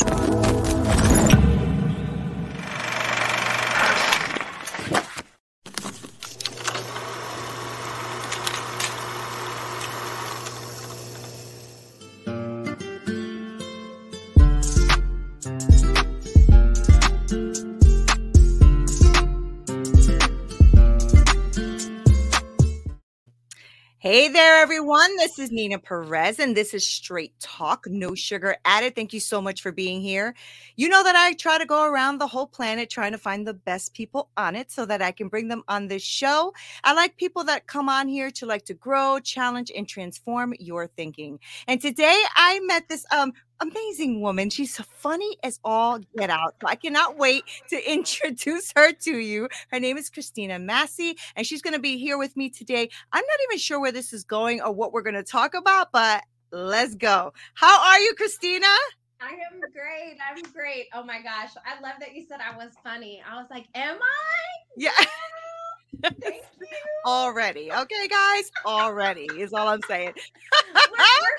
Thank you. Hey there, everyone. This is Nina Perez, and this is Straight Talk, no sugar added. Thank you so much for being here. You know that I try to go around the whole planet trying to find the best people on it so that I can bring them on this show. I like people that come on here to like to grow, challenge, and transform your thinking. And today I met this um amazing woman. She's funny as all get out. So I cannot wait to introduce her to you. Her name is Christina Massey, and she's going to be here with me today. I'm not even sure where this is going or what we're going to talk about, but let's go. How are you, Christina? I am great. I'm great. Oh my gosh. I love that you said I was funny. I was like, Am I? Yeah. Thank you. already. Okay, guys. Already is all I'm saying. We're- we're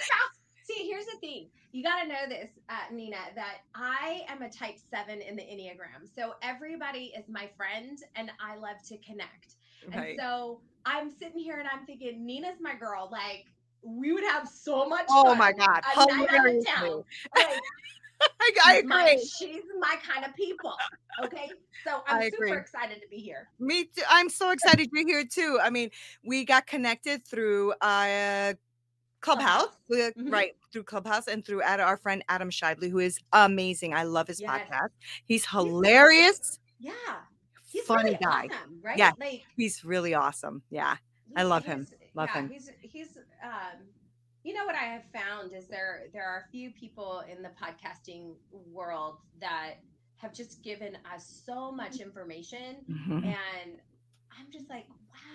See, here's the thing. You got to know this, uh, Nina, that I am a type seven in the Enneagram. So everybody is my friend and I love to connect. Right. And so I'm sitting here and I'm thinking, Nina's my girl. Like, we would have so much Oh fun. my God. a night out of Hilariously. Like, I, I she's my- agree. she's my kind of people. Okay. So I'm I super agree. excited to be here. Me too. I'm so excited you're here too. I mean, we got connected through uh Clubhouse, Clubhouse. Mhm. right? Through Clubhouse and through Ad- our friend Adam Shively, who is amazing. I love his Yes. podcast. He's hilarious. Yeah. He's Funny really guy. awesome, right? Yeah. Like He's really awesome. Yeah. I love him. Love yeah, him. He's he's um you know what I have found is there there are a few people in the podcasting world that have just given us so much information Mhm. and I'm just like,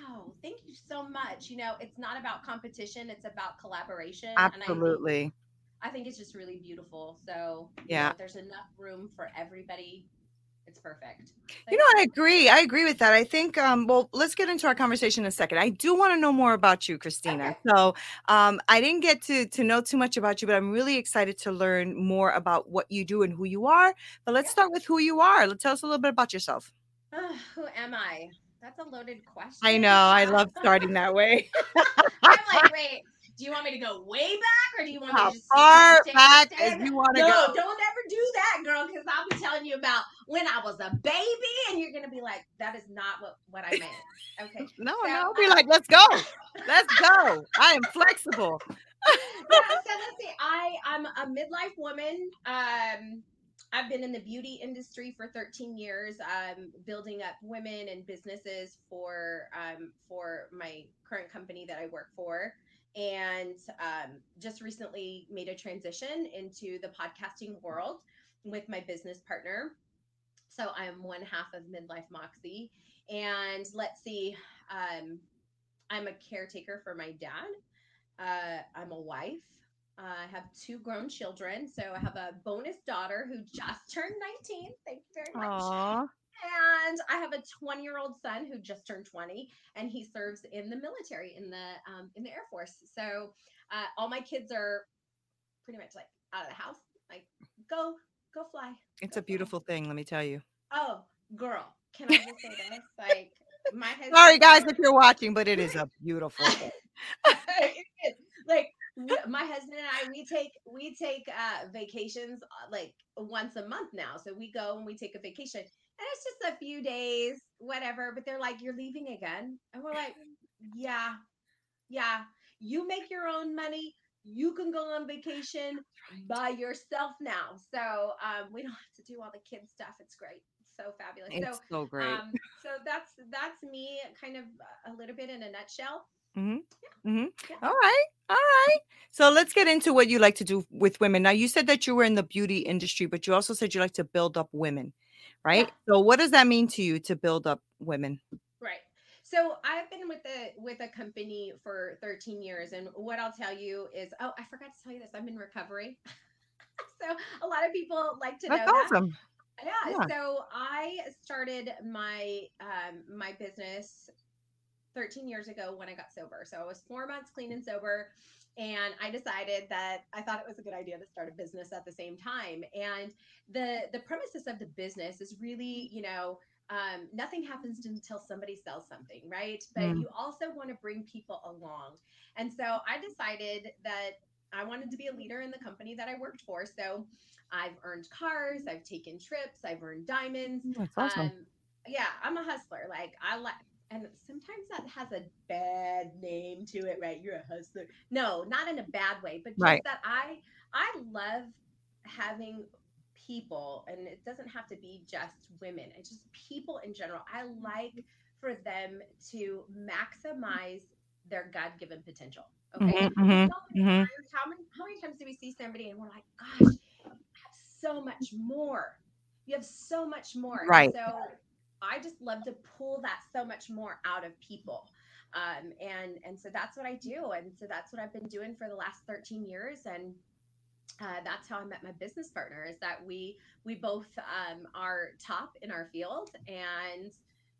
wow, thank you so much. You know, it's not about competition, it's about collaboration. And I think, Absolutely. I think it's just really beautiful. So you Yeah. know, there's enough room for everybody. It's perfect. You know. I agree. I agree with that. I think, um, well, let's get into our conversation in a second. I do want to know more about you, Christina. Okay. So, um, I didn't get to to know too much about you, but I'm really excited to learn more about what you do and who you are. But let's Yeah. start with who you are. Let's tell us a little bit about yourself. Ugh, who am I? That's a loaded question. I know. I love starting that way. I'm like, wait, do you want me to go way back or do you want How me to just far stay- back as you want to No, go. don't ever do that, girl, because I'll be telling you about when I was a baby, and you're gonna be like, that is not what what I meant. Okay. No, So, no. I'll be um, like, let's go. Let's go. I am flexible. yeah, so let's see. I I'm a midlife woman. Um, I've been in the beauty industry for 13 years, um, building up women and businesses for um, for my current company that I work for, and um, just recently made a transition into the podcasting world with my business partner. So I'm one half of Midlife Moxie, and let's see. Um, I'm a caretaker for my dad. Uh, I'm a wife. I have two grown children. So I have a bonus daughter who just turned 19. Thank you very much. Aww. And I have a 20 year old son who just turned 20, and he serves in the military in the um, in the Air Force. So uh, all my kids are pretty much like out of the house. Like go go fly. It's go a beautiful fly. thing, let me tell you. Oh, girl, can I just say this? Like my husband. Sorry, guys, if you're watching, but it is a beautiful thing. it is. Like my husband and I, we take we take uh, vacations uh, like once a month now. So we go and we take a vacation and it's just a few days, whatever. But they're like, "You're leaving again," and we're like, "Yeah, yeah. You make your own money. You can go on vacation by yourself now. So um, we don't have to do all the kid stuff. It's great. So fabulous. It's so, so great. Um, so that's that's me, kind of a little bit in a nutshell. Mm-hmm. Yeah. Mm-hmm. Yeah. All right. All right. So let's get into what you like to do with women. Now, you said that you were in the beauty industry, but you also said you like to build up women right? Yeah. So what does that mean to you to build up women? Right. So I've been with the with a company for 13 years, and what I'll tell you is, oh, I forgot to tell you this. I'm in recovery, so a lot of people like to That's know. awesome. That. Yeah, yeah. So I started my um, my business 13 years ago when I got sober. So I was four months clean and sober and I decided that I thought it was a good idea to start a business at the same time. And the the premises of the business is really, you know, um, nothing happens until somebody sells something, right? But mm. you also want to bring people along. And so I decided that I wanted to be a leader in the company that I worked for. So I've earned cars, I've taken trips, I've earned diamonds. That's awesome. Um, yeah, I'm a hustler. Like I like and sometimes that has a bad name to it, right? You're a hustler. No, not in a bad way, but just right. that I I love having people and it doesn't have to be just women. It's just people in general. I like for them to maximize their God-given potential. Okay. Mm-hmm, mm-hmm, mm-hmm. how many how many times do we see somebody and we're like, gosh, you have so much more. You have so much more. Right. So I just love to pull that so much more out of people. Um, and and so that's what I do, and so that's what I've been doing for the last 13 years, and uh, that's how I met my business partner. Is that we we both um, are top in our field, and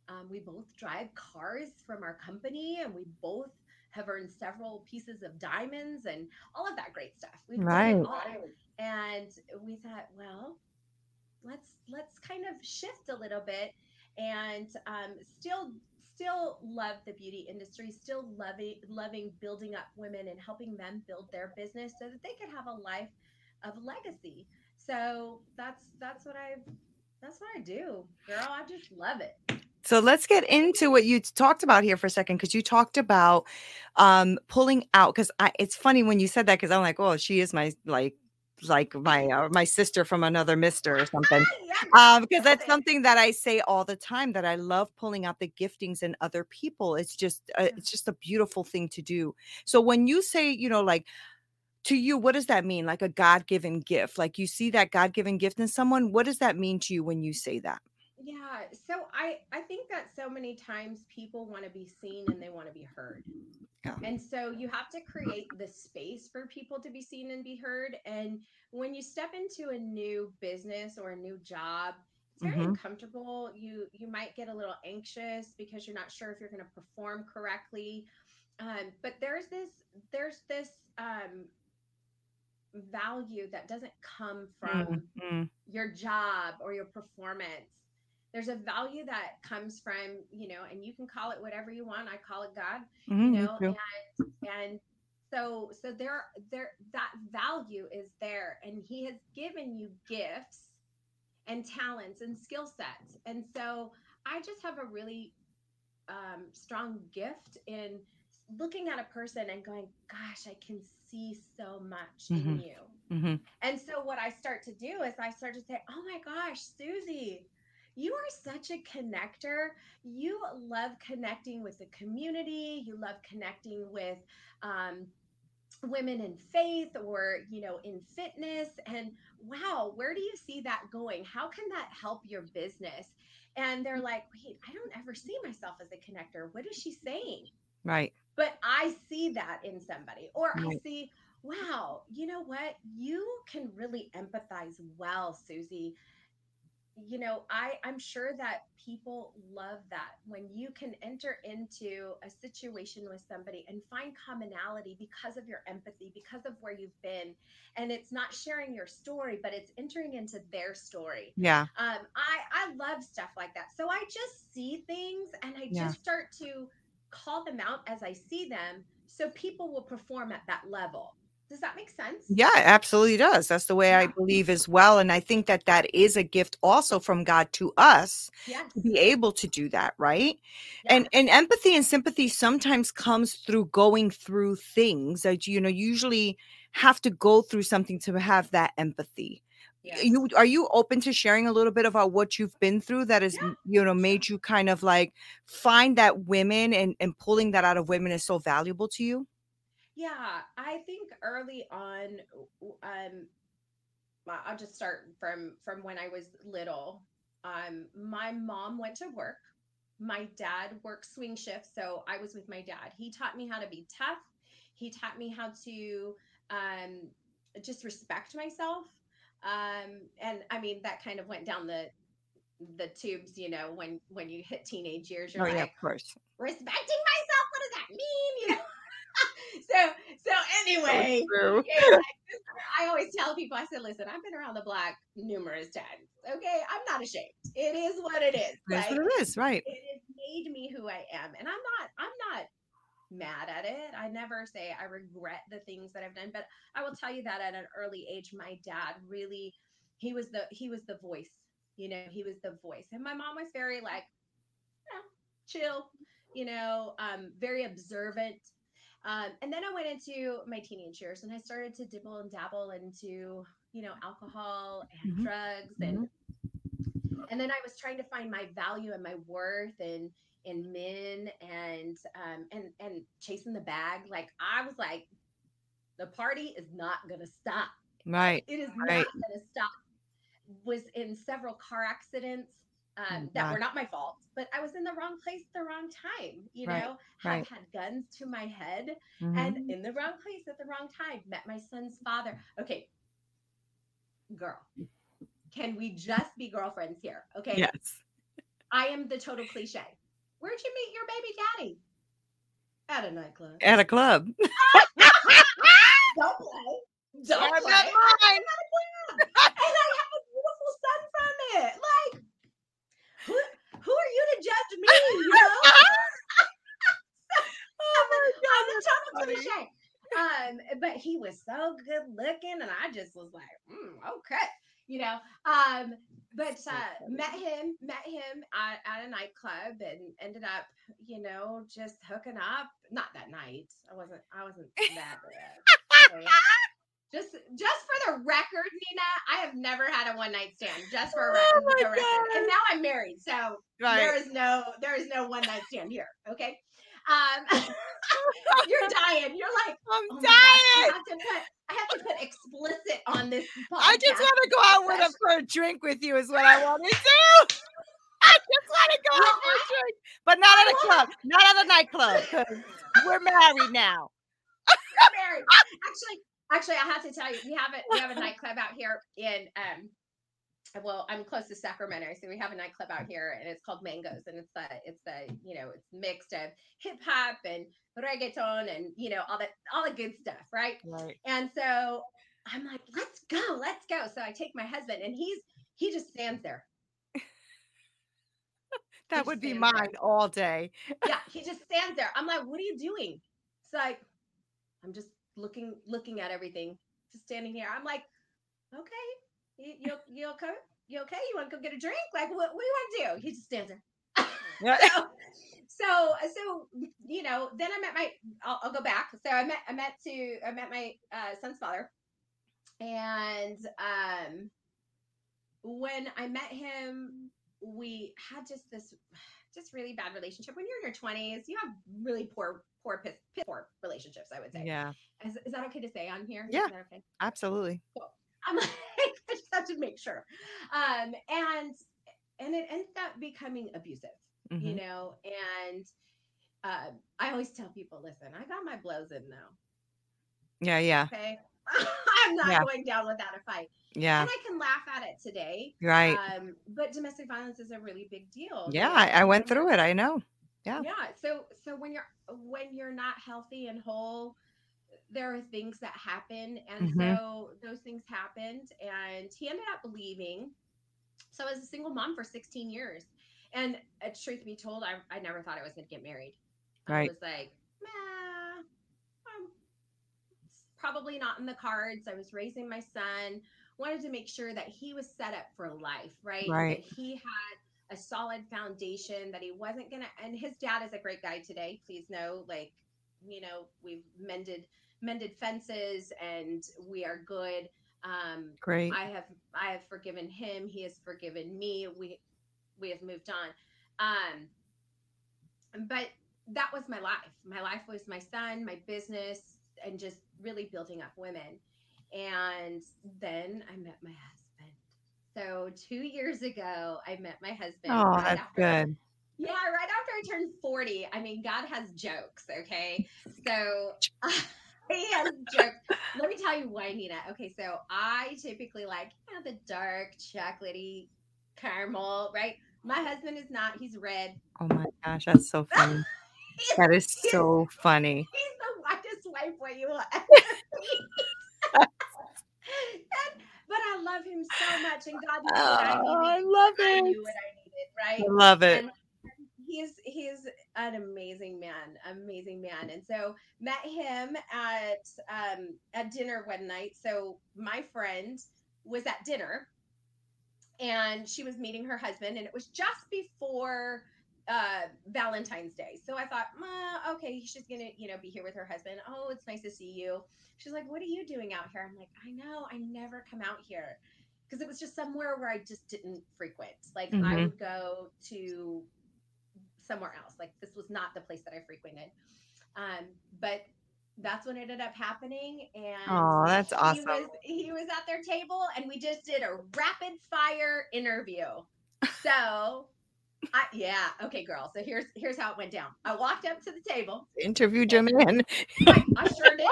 um, we both drive cars from our company, and we both have earned several pieces of diamonds and all of that great stuff. We've right. And we thought, well, let's let's kind of shift a little bit and um, still still love the beauty industry still loving loving building up women and helping them build their business so that they could have a life of legacy. So that's that's what i that's what i do girl. I just love it. So let's get into what you talked about here for a second because you talked about um pulling out because it's funny when you said that because i'm like oh she is my like like my uh, my sister from another mister or something um because that's something that i say all the time that i love pulling out the giftings in other people. It's just uh, it's just a beautiful thing to do. So when you say you know like to you what does that mean? Like a god-given gift? Like you see that god-given gift in someone? What does that mean to you when you say that yeah so i i think that so many times people want to be seen and they want to be heard yeah. And so you have to create the space for people to be seen and be heard. And when you step into a new business or a new job, it's very mm-hmm. uncomfortable. You you might get a little anxious because you're not sure if you're going to perform correctly. Um, but there's this there's this um, value that doesn't come from mm-hmm. your job or your performance there's a value that comes from you know and you can call it whatever you want i call it god mm-hmm, you know and and so so there there that value is there and he has given you gifts and talents and skill sets and so i just have a really um, strong gift in looking at a person and going gosh i can see so much mm-hmm. in you mm-hmm. and so what i start to do is i start to say oh my gosh susie you are such a connector. You love connecting with the community. You love connecting with um, women in faith or you know in fitness and wow where do you see that going how can that help your business and they're like wait i don't ever see myself as a connector what is she saying right but i see that in somebody or right. i see wow, you know what? You can really empathize well, Susie you know i i'm sure that people love that. When you can enter into a situation with somebody and find commonality because of your empathy because of where you've been and it's not sharing your story but it's entering into their story. Yeah. Um i i love stuff like that. So i just see things and i Yeah. just start to call them out as i see them so people will perform at that level does that make sense Yeah, it absolutely does. That's the way I believe as well. And I think that that is a gift also from God to us yes to be able to do that, right? Yeah. And and empathy and sympathy sometimes comes through going through things that you know usually have to go through something to have that empathy. yes. You are you open to sharing a little bit about what you've been through that has Yeah, you know made you kind of like find that women and and pulling that out of women is so valuable to you? Yeah, I think early on, um, I'll just start from from when I was little. Um, my mom went to work. My dad worked swing shifts, so I was with my dad. He taught me how to be tough. He taught me how to um, just respect myself. Um, and I mean, that kind of went down the the tubes, you know, when when you hit teenage years, you're Oh yeah, like, of course. respecting myself. What does that mean? You know. So so anyway, True. yeah, like, I always tell people, I said, listen, I've been around the block numerous times. Okay, I'm not ashamed. It is what it is. That's Like, what it is, right? it has made me who I am, and I'm not. I'm not mad at it. I never say I regret the things that I've done, but I will tell you that at an early age, my dad really, he was the he was the voice. You know, he was the voice, and my mom was very like, you know, chill. You know, um, very observant. Um, and then I went into my teenage years, and I started to dibble and dabble into you know alcohol and Mhm. drugs and and then I was trying to find my value and my worth and in men and um and and chasing the bag. Like I was like, the party is not gonna stop. Right. It is Right. not gonna stop. Was in several car accidents um, Oh, that God. were not my fault, but I was in the wrong place at the wrong time. You Right, know, have right. had guns to my head Mhm. and in the wrong place at the wrong time. Met my son's father. Okay, girl, can we just be girlfriends here? Okay, Yes. I am the total cliche. Where'd you meet your baby daddy? At a nightclub. At a club. Don't play. Don't play. that's mine. was at a club, and I have a beautiful son from it. Like, who who are you to judge me? You know? oh my I'm the total cliche. Um, but he was so good looking, and I just was like, mm, okay, you know. Um, but uh, met him, met him at, at a nightclub, and ended up, you know, just hooking up. Not that night. I wasn't. I wasn't that bad. Okay? Just, just for the record, Nina, I have never had a one night stand. Just for a Oh rec- my record, God. and now I'm married, so there Right. is no there is no one night stand here. Okay. Um you're dying. You're like, I'm oh my I dying. have to put I have to put explicit on this podcast. I just want to go out with a, for a drink with you is what I want to do. I just want to go out for a drink, but not at a club, not at a nightclub. We're married now. You're married. Actually, actually, I have to tell you, we have it. We have a nightclub out here in um. Well, I'm close to Sacramento, so we have a nightclub out here, and it's called Mangoes, and it's the it's the you know it's mixed of hip hop and reggaeton and you know all that all the good stuff, right? Right. And so I'm like, let's go, let's go. So I take my husband, and he's he just stands there. That just would be stands there. mine all day. Yeah, he just stands there. I'm like, what are you doing? It's like, I'm just looking looking at everything, just standing here. I'm like, okay, you you, you okay? You okay? You want to go get a drink? Like, what, what do you want to do? He just stands there. So, so so you know then i met my I'll, I'll go back so i met i met to i met my uh, son's father and um when i met him we had just this just really bad relationship when you're in your 20s you have really poor poor piss, piss poor relationships i would say Yeah, is, is that okay to say on here Yeah. is that okay absolutely. I'm like, I just have to make sure. Um, and and it ended up becoming abusive, you Mhm. know. And uh, I always tell people, listen, I got my blows in now. Yeah, yeah. Okay. I'm not Yeah. going down without a fight. Yeah. And I can laugh at it today. Right. Um, but domestic violence is a really big deal. Yeah, I, I went through it. I know. Yeah. yeah so so when you're when you're not healthy and whole there are things that happen and Mhm. so those things happened and he ended up leaving so i was a single mom for 16 years and uh, truth be told i, I never thought i was going to get married Right. i was like I'm probably not in the cards. I was raising my son wanted to make sure that he was set up for life right? Right. that he had a solid foundation that he wasn't gonna and his dad is a great guy today. Please know like you know we've mended mended fences and we are good. Um Great. i have i have forgiven him. He has forgiven me. We we have moved on. Um but that was my life. My life was my son my business and just really building up women and then i met my husband so two years ago i met my husband Oh, right that's after- good. yeah, right after I turned 40. I mean, God has jokes, okay? So he has jokes. Let me tell you why, Nina. Okay, so I typically like you know, the dark, chocolatey caramel, right? My husband is not, he's red. Oh my gosh, that's so funny. That is so funny. he's the whitest white boy you will ever see. And- but I love him so much, and God knew what I Oh, I needed. love I knew what I needed, right? I love it. and he's he's an amazing man amazing man and so met him at um at dinner one night so my friend was at dinner and she was meeting her husband and it was just before uh valentine's day. So i thought "Ma, okay she's gonna you know be here with her husband. Oh it's nice to see you. She's like what are you doing out here? I'm like i know i never come out here. Because it was just somewhere where i just didn't frequent. Like i Mhm. would go to somewhere else. Like this was not the place that i frequented. Um but that's what ended up happening and Oh, that's he awesome. was he was at their table and we just did a rapid fire interview. So I, yeah okay girl so here's here's how it went down i walked up to the table Interviewed your man. I, I sure did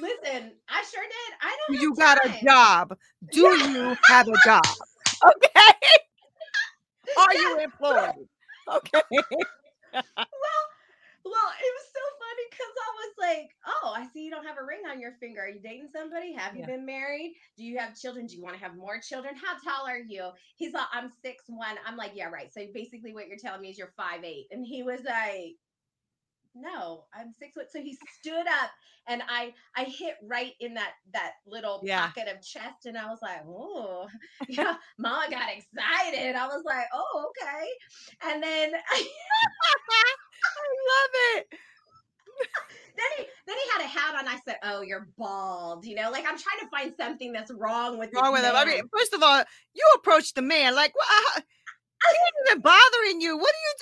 listen i sure did i don't You got a job. Do you have a job? Okay. Are you employed? Okay. well, well, it was so funny because I was like, "Oh, I see you don't have a ring on your finger. Are you dating somebody? Have you Yeah. been married? Do you have children? Do you want to have more children? How tall are you?" He's like, "I'm six one." I'm like, "Yeah, right." So basically, what you're telling me is you're five eight, and he was like. No, I'm six foot. So he stood up, and I I hit right in that that little Yeah. pocket of chest, and I was like, "Oh, yeah." Mama got excited. I was like, "Oh, okay." And then I love it. then he then he had a hat on. I said, "Oh, you're bald." You know, like I'm trying to find something that's wrong with Wrong with him. I mean, first of all, you approached the man like, well, uh, I, I ain't even bothering you. What are you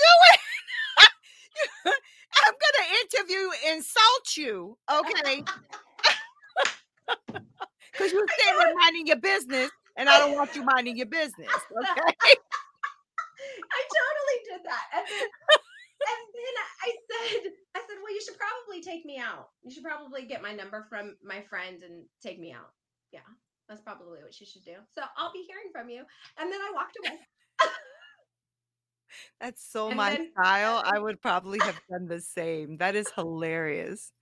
doing? I'm gonna interview, insult you, okay? Because you say we're minding your business, and I don't want you minding your business, okay? I totally did that. And then, and then I said, I said, well, you should probably take me out. You should probably get my number from my friend and take me out. Yeah, that's probably what she should do. So I'll be hearing from you. And then I walked away. That's so And my then- style. I would probably have done the same. That is hilarious.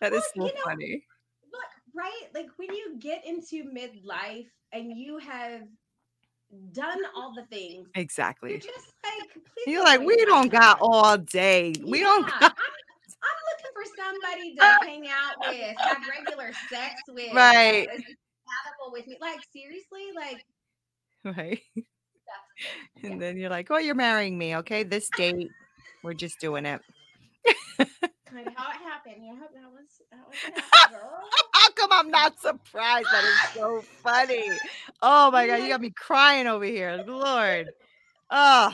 That is Well, so you know, funny. Look, right? Like when you get into midlife and you have done all the things, Exactly. you're just like, please You're like, we don't got all day. We don't got I'm, I'm looking for somebody to hang out with, have regular sex with, Right. compatible with me. Like seriously, like right. And Yeah. then you're like, oh, you're marrying me. Okay. This date, we're just doing it. kind of how it happened. Yeah, that was that was happened. How come I'm not surprised? That is so funny. Oh my God. You got me crying over here. Lord. Oh.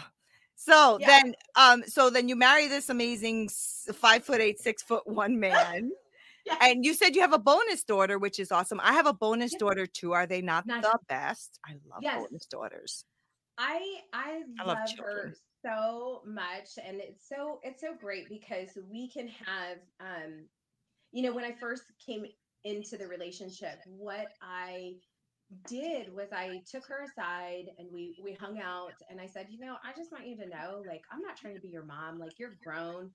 So Yeah. then, um, so then you marry this amazing five foot eight, six foot one man. Yes. And you said you have a bonus daughter, which is awesome. I have a bonus Yes. daughter too. Are they not Nice. the best? I love Yes. bonus daughters. I I, I love love, her so much and it's so it's so great because we can have um you know when I first came into the relationship, what I did was I took her aside and we we hung out and I said, you know, I just want you to know, like, I'm not trying to be your mom. Like, you're grown.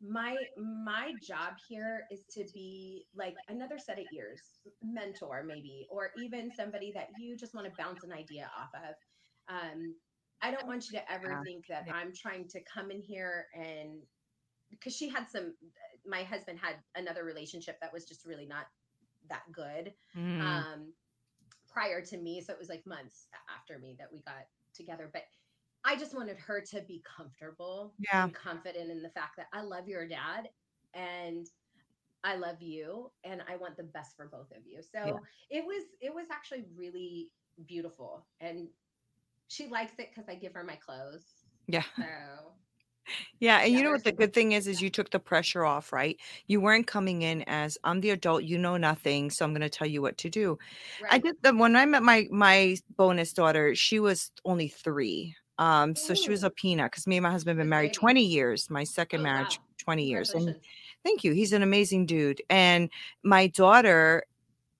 My my job here is to be like another set of ears, mentor maybe, or even somebody that you just want to bounce an idea off of. Um, I don't want you to ever Yeah. think that I'm trying to come in here and because she had some my husband had another relationship that was just really not that good Mm. um prior to me so it was like months after me that we got together but i just wanted her to be comfortable Yeah. and confident in the fact that i love your dad and i love you and i want the best for both of you so Yeah. it was it was actually really beautiful and she likes it because i give her my clothes Yeah. so Yeah, and you know what the good thing is is you took the pressure off, right? You weren't coming in as I'm the adult, you know nothing, so I'm going to tell you what to do. I did the when I met my my bonus daughter, she was only 3. Um so she was a peanut cuz me and my husband been married 20 years. My second Oh, marriage wow. 20 years. And thank you. He's an amazing dude. And my daughter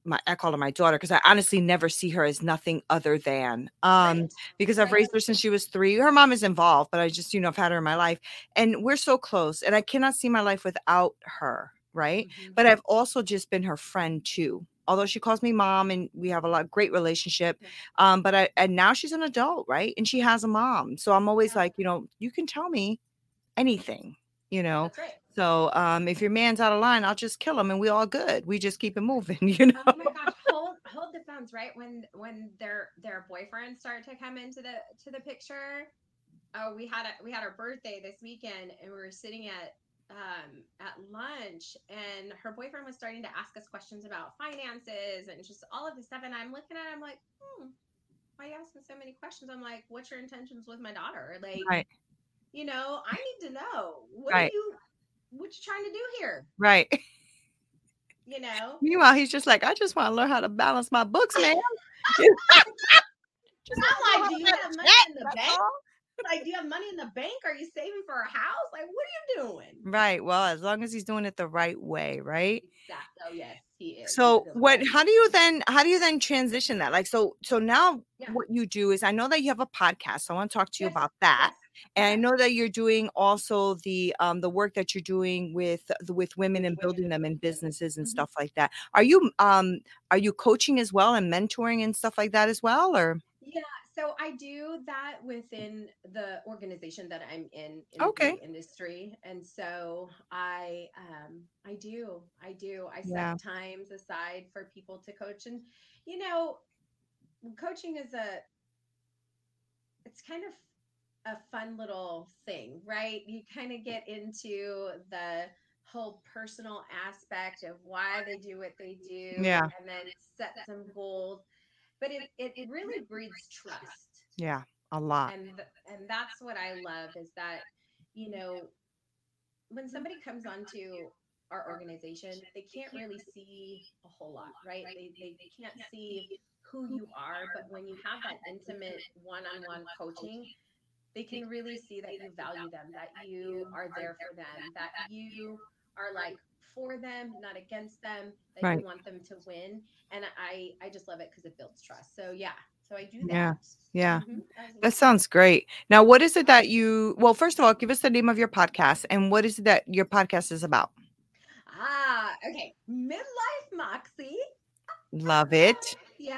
my I call her my daughter because I honestly never see her as nothing other than um Right. because I've Right. raised her since she was three. Her mom is involved, but I just, you know, I've had her in my life and we're so close and I cannot see my life without her. Right. Mhm. But I've also just been her friend too. Although she calls me mom and we have a lot great relationship. Yeah. Um, but I and now she's an adult, right? And she has a mom. So I'm always Yeah. like, you know, you can tell me anything, you know. Right. So um if your man's out of line, I'll just kill him and we all good. We just keep it moving, you know. Oh my gosh, hold hold the phones, right? When when their their boyfriends start to come into the to the picture. Oh, we had a we had our birthday this weekend and we were sitting at um at lunch and her boyfriend was starting to ask us questions about finances and just all of this stuff. And I'm looking at him like, hmm, why are you asking so many questions? I'm like, what's your intentions with my daughter? Like, Right. you know, I need to know what Right. are you what you trying to do here? Right. You know? Meanwhile, he's just like, I just want to learn how to balance my books, man. Just I'm like, do you have money in the bank? like, do you have money in the bank? Are you saving for a house? Like, what are you doing? Right. Well, as long as he's doing it the right way, right? Exactly. Oh yes, he is. So what how do you then how do you then transition that? Like so so now Yeah. what you do is I know that you have a podcast. So I want to talk to you Yes, about that. yes. And I know that you're doing also the um the work that you're doing with with women and building them in and businesses and Mhm. stuff like that. Are you um are you coaching as well and mentoring and stuff like that as well or Yeah, so I do that within the organization that I'm in in Okay. the industry, and so I um I do I do I set Yeah. times aside for people to coach, and you know, coaching is a it's kind of a fun little thing, right? You kind of get into the whole personal aspect of why they do what they do, Yeah. and then set some goals. But it, it really breeds trust yeah, a lot. and and that's what I love is that you know when somebody comes onto our organization, they can't really see a whole lot, right? They, They they can't see who you are, but when you have that intimate one-on-one coaching, they can really see that you value them, that you are there for them, that you are like for them, not against them, that Right. you want them to win. And I I just love it because it builds trust. So yeah, so I do that. Yeah, yeah. Mhm, That sounds great. Now, what is it that you, well, first of all, give us the name of your podcast and what is it that your podcast is about? Ah, okay. Midlife Moxie. Love it. Yeah,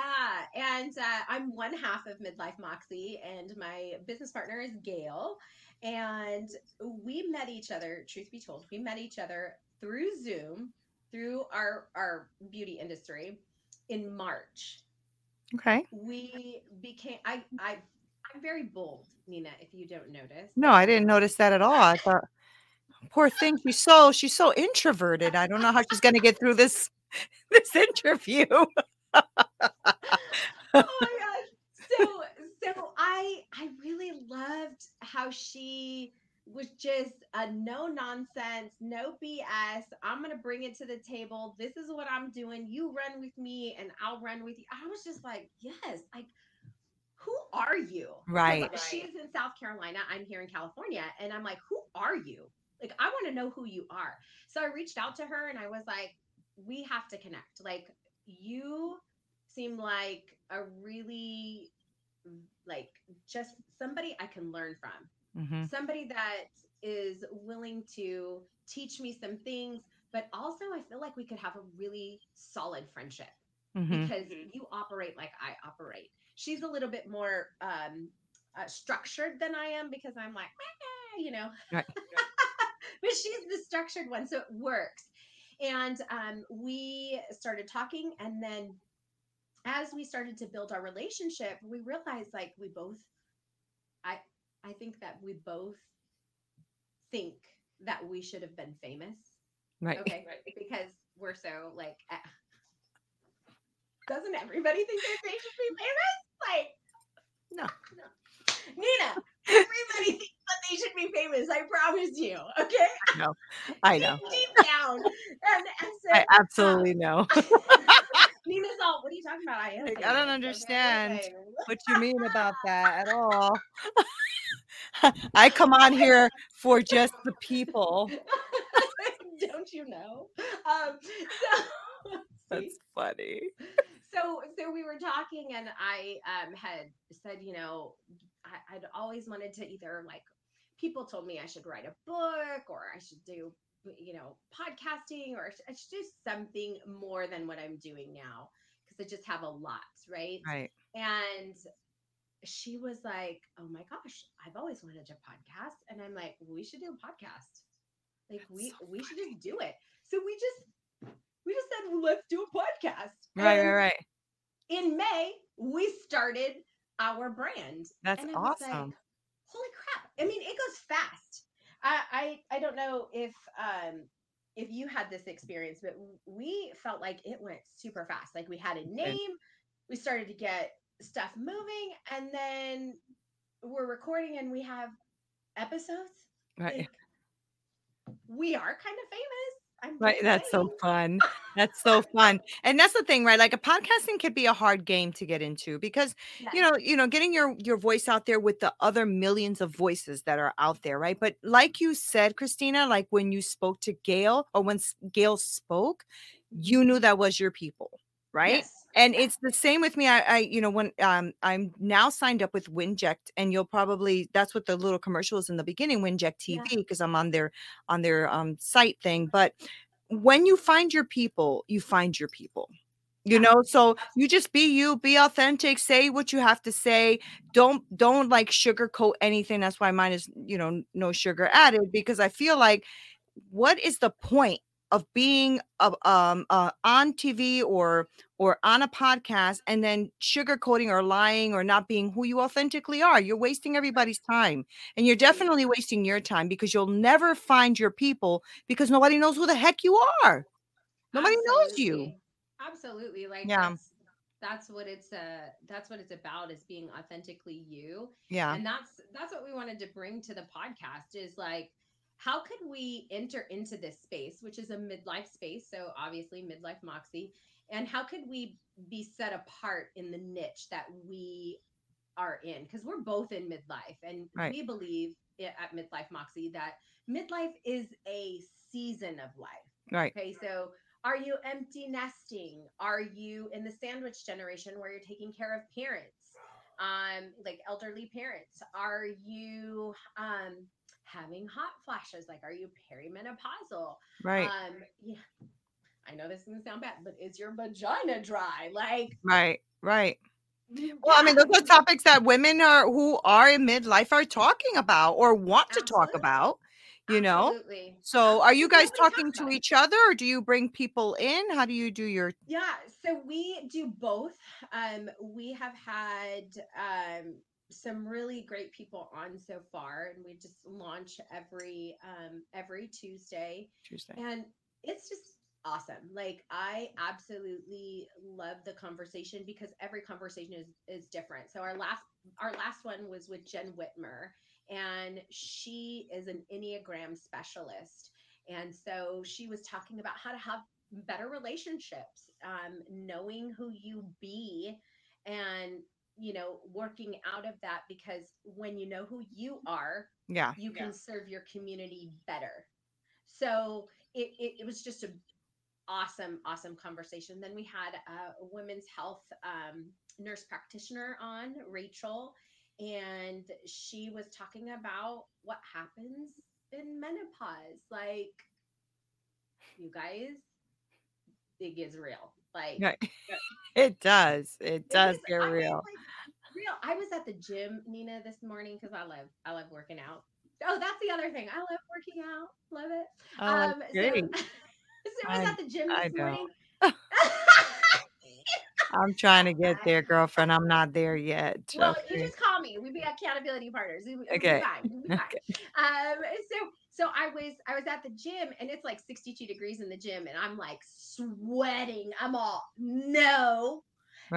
and uh, I'm one half of Midlife Moxie, and my business partner is Gail. And we met each other. Truth be told, we met each other through Zoom, through our our beauty industry, in March. Okay. We became. I I I'm very bold, Nina. If you don't notice. No, I didn't notice that at all. I thought, poor thing, she's so she's so introverted. I don't know how she's gonna get through this this interview. oh my gosh. So so I I really loved how she was just a no nonsense, no BS. I'm gonna bring it to the table. This is what I'm doing. You run with me and I'll run with you. I was just like, yes, like who are you? 'Cause Right. She's in South Carolina. I'm here in California. And I'm like, who are you? Like, I want to know who you are. So I reached out to her and I was like, we have to connect. Like you seem like a really like just somebody I can learn from. Mm-hmm. Somebody that is willing to teach me some things, but also I feel like we could have a really solid friendship Mm-hmm. because Mhm. you operate like I operate. She's a little bit more um, uh, structured than I am because I'm like, "Meh," you know, Right. but she's the structured one, so it works. And um, we started talking, and then as we started to build our relationship, we realized like we both, I, I think that we both think that we should have been famous Right. okay Right. because we're so like eh. doesn't everybody think that they should be famous like No. No. Nina everybody thinks that they should be famous i promise you okay I know. deep, deep down and, and so I absolutely know nina's all what are you talking about i am Like, I don't understand. What you mean about that at all. I come on here for just the people. don't you know um so That's funny. so so we were talking and i um had said you know I, i'd always wanted to either like people told me i should write a book or i should do you know podcasting or I should, I should do something more than what i'm doing now because i just have a lot right Right. and she was like oh my gosh i've always wanted to podcast and i'm like we should do a podcast like we so we should just do it so we just we just said let's do a podcast Right, And right, right. in May, we started our brand. That's I like, awesome. Holy crap. I mean, it goes fast. I, I I don't know if um if you had this experience, but we felt like it went super fast. Like we had a name, we started to get stuff moving, and then we're recording and we have episodes. Right. Like, we are kind of famous. Right. That's so fun. That's so fun. And that's the thing, right? Like a podcasting could be a hard game to get into because you know, you know, getting your your voice out there with the other millions of voices that are out there, right? But like you said, Christina, like when you spoke to Gail or when Gail spoke, you knew that was your people, right? Yes. And it's the same with me. I, I, you know, when um, I'm now signed up with Winject, and you'll probably that's what the little commercial is in the beginning, Winject TV, because I'm on their on their um site thing. But when you find your people, you find your people. You know, so you just be you, be authentic, say what you have to say. Don't don't like sugarcoat anything. That's why mine is, you know, no sugar added because I feel like what is the point of being uh, um uh, on TV or or on a podcast and then sugarcoating or lying or not being who you authentically are. You're wasting everybody's time. And you're definitely wasting your time because you'll never find your people because nobody knows who the heck you are. Nobody knows you. Absolutely. Absolutely. Like Yeah. that's that's what it's uh that's what it's about is being authentically you. Yeah. And that's that's what we wanted to bring to the podcast is like how could we enter into this space, which is a midlife space? So obviously midlife moxie. And how could we be set apart in the niche that we are in? Because we're both in midlife and Right. we believe at midlife moxie that midlife is a season of life. Right. Okay, so are you empty nesting? Are you in the sandwich generation where you're taking care of parents, um, like elderly parents? Are you um, having hot flashes? Like, are you perimenopausal? Right. Um, yeah, I know this is gonna sound bad, but is your vagina dry? Like, Right. Right. Well, I mean, those are topics that women are who are in midlife are talking about or want to talk about, you know? Absolutely. So are you guys Nobody talking to each other or do you bring people in? How do you do your Yeah, so we do both. Um, we have had um, some really great people on so far, and we just launch every um, every Tuesday, Tuesday? and it's just awesome. Like I absolutely love the conversation because every conversation is is different. So our last our last one was with Jen Whitmer, and she is an Enneagram specialist. And so she was talking about how to have better relationships, um, knowing who you be, and you know, working out of that because when you know who you are, Yeah. you Yeah. can serve your community better. So it, it, it was just a awesome, awesome conversation. Then we had a women's health um, nurse practitioner on, Rachel, and she was talking about what happens in menopause. Like, you guys, it gets real. Like, It does. It it does is- get I was, real. like, real. I was at the gym, Nina, this morning because I love I love working out. Oh, that's the other thing. I love working out. Love it. Oh, um, so, great. so I was I- at the gym I this know. morning. I'm trying to get there, girlfriend. I'm not there yet. well, you just call me. We be accountability partners. We, be Okay. We'll be fine. Um, so so I was I was at the gym and it's like 62 degrees in the gym and I'm like sweating. I'm all no.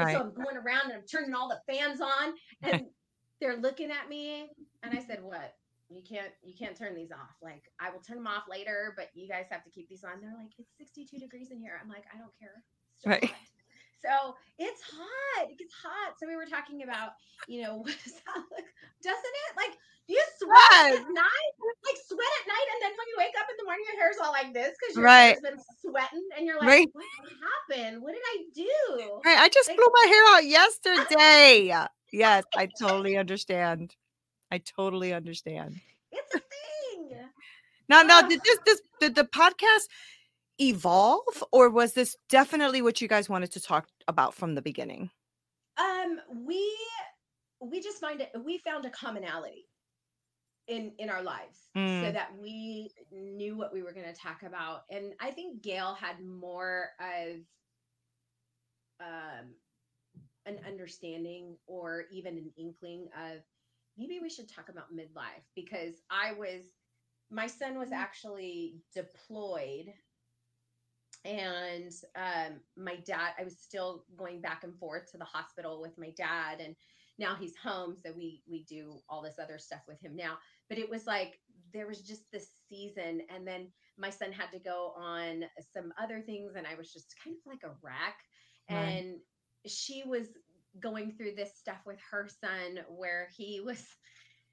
And so I'm going around and I'm turning all the fans on and they're looking at me and I said, "What? You can't you can't turn these off. Like I will turn them off later, but you guys have to keep these on." They're like, "It's 62 degrees in here." I'm like, "I don't care." Still Right. hot." So it's hot. It gets hot. So we were talking about, you know, what does that look? Doesn't it? Like do you sweat Yes. at night? Like sweat at night, and then when you wake up in the morning, your hair's all like this because your Right. hair's been sweating, and you're like, Right. "What happened? What did I do?" Right. I just Like- blew my hair out yesterday. Yes, I totally understand. I totally understand. It's a thing. Now, now, did this, this, did the podcast evolve, or was this definitely what you guys wanted to talk about from the beginning? Um, we we just find it. We found a commonality in in our lives, so Mm. that we knew what we were going to talk about, and I think Gail had more of um an understanding or even an inkling of maybe we should talk about midlife because I was my son was actually deployed and um my dad I was still going back and forth to the hospital with my dad and now he's home so we we do all this other stuff with him now but it was like there was just this season and then my son had to go on some other things and I was just kind of like a wreck Right. and she was going through this stuff with her son where he was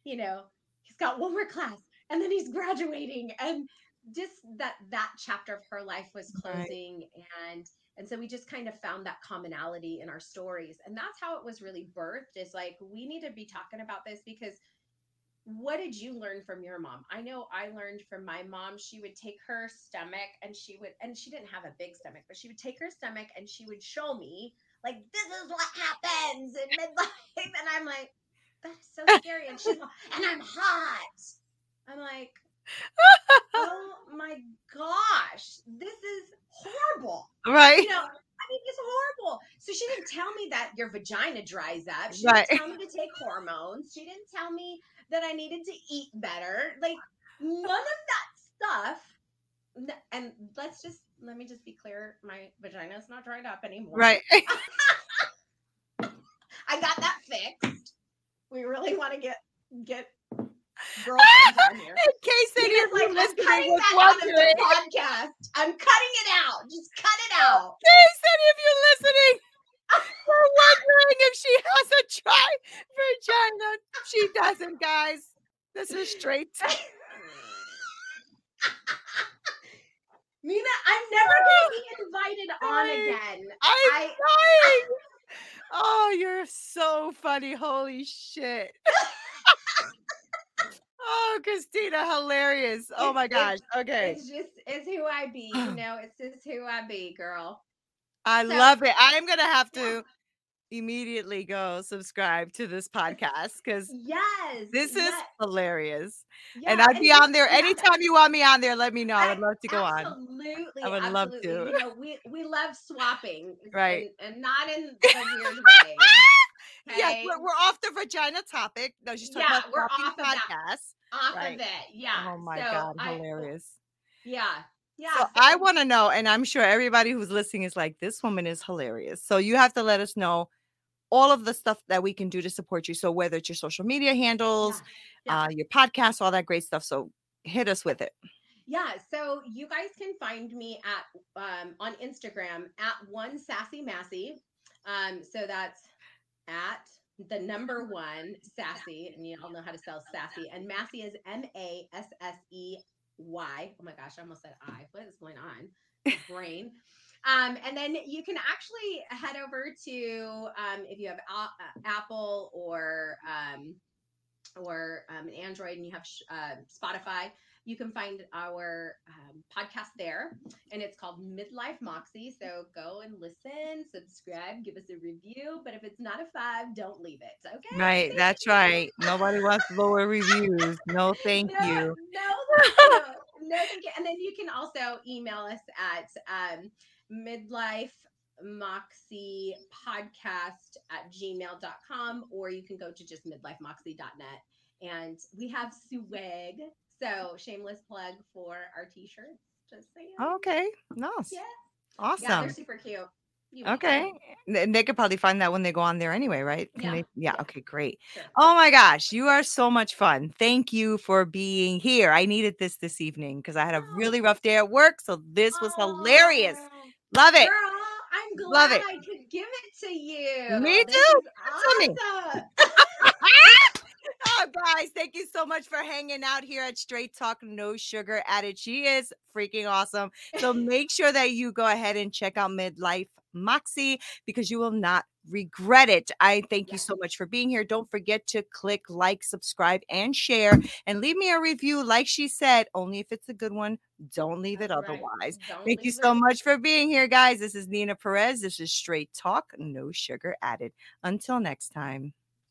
you know he's got one more class and then he's graduating and just that that chapter of her life was Right. closing and and so we just kind of found that commonality in our stories. And that's how it was really birthed is like we need to be talking about this because what did you learn from your mom? I know i learned from my mom she would take her stomach and she would and she didn't have a big stomach but she would take her stomach and she would show me like this is what happens in midlife. And i'm like that's so scary. And she's and i'm hot. I'm like oh my gosh this is horrible Right. you know, I mean, it's horrible. So she didn't tell me that your vagina dries up. She Right. didn't tell me to take hormones. She didn't tell me that I needed to eat better. Like none of that stuff. And let's just let me just be clear: my vagina is not dried up anymore. Right. I got that fixed. We really want to get get girlfriends on here. In case any Nina's of you like, I'm listening cutting was that out of the wondering, podcast. I'm cutting it out. Just cut it out. case any of you listening were wondering if she has a dry vagina, she doesn't, guys. This is straight. Nina, I'm never gonna be invited on again. I'm I dying. Oh, you're so funny. Holy shit. Oh, Christina, hilarious. Oh It's- my gosh. Okay. it's just it's who I be, you know. It's just who I be, girl. I so- love it. I am going to have Yeah. to immediately go subscribe to this podcast because Yes, this is yes, hilarious. yeah, and I'd be on there yeah, anytime you want me on there. Let me know. I would love to go on. Absolutely, I would love to. You know, we we love swapping, Right. and, and not in the weird way. Yes, okay? we're, we're off the vagina topic. No, she's talking Yeah, about we're off of that. Off right. of it. Yeah. Oh my so god, I- hilarious. yeah. Yeah. So I want to know, and I'm sure everybody who's listening is like, this woman is hilarious. So you have to let us know all of the stuff that we can do to support you. So whether it's your social media handles, yeah. uh, your podcast, all that great stuff. So hit us with it. Yeah, so you guys can find me at um, on Instagram at one sassy massy. Um, so that's at the number one sassy, and you all know how to spell sassy. And massy is M A S S E Y. Oh my gosh, I almost said I. What is going on? brain. Um, and then you can actually head over to um, if you have a- Apple or um, or um, an Android and you have uh, Spotify, you can find our um, podcast there, and it's called Midlife Moxie. So go and listen, subscribe, give us a review. But if it's not a five, don't leave it. Okay. Right. That's right. Nobody wants lower reviews. No, thank no, you. No, thank you. no, thank you. And then you can also email us at um, midlife moxie podcast at gmail.com or you can go to just midlifemoxie.net and we have swag so shameless plug for our t-shirts just saying Okay. Nice. yeah Awesome. yeah they're super cute You Okay. And they could probably find that when they go on there anyway, right? Can Yeah, they- yeah. yeah. Okay, great. Sure. Oh my gosh, you are so much fun. Thank you for being here. I needed this this evening because I had a oh. really rough day at work. So this was hilarious. Oh, Love it. Girl, I'm glad Love it. I could give it to you. Me This too. is to me. awesome. oh, guys, thank you so much for hanging out here at Straight Talk No Sugar Added. She is freaking awesome. So make sure that you go ahead and check out Midlife Moxie because you will not regret it. I thank you so much for being here. Don't forget to click like, subscribe, and share, and leave me a review. Like she said, only if it's a good one. Don't leave it That's right. otherwise. Don't Thank you so it. much for being here, guys. This is Nina Perez. This is Straight Talk, no sugar added. Until next time.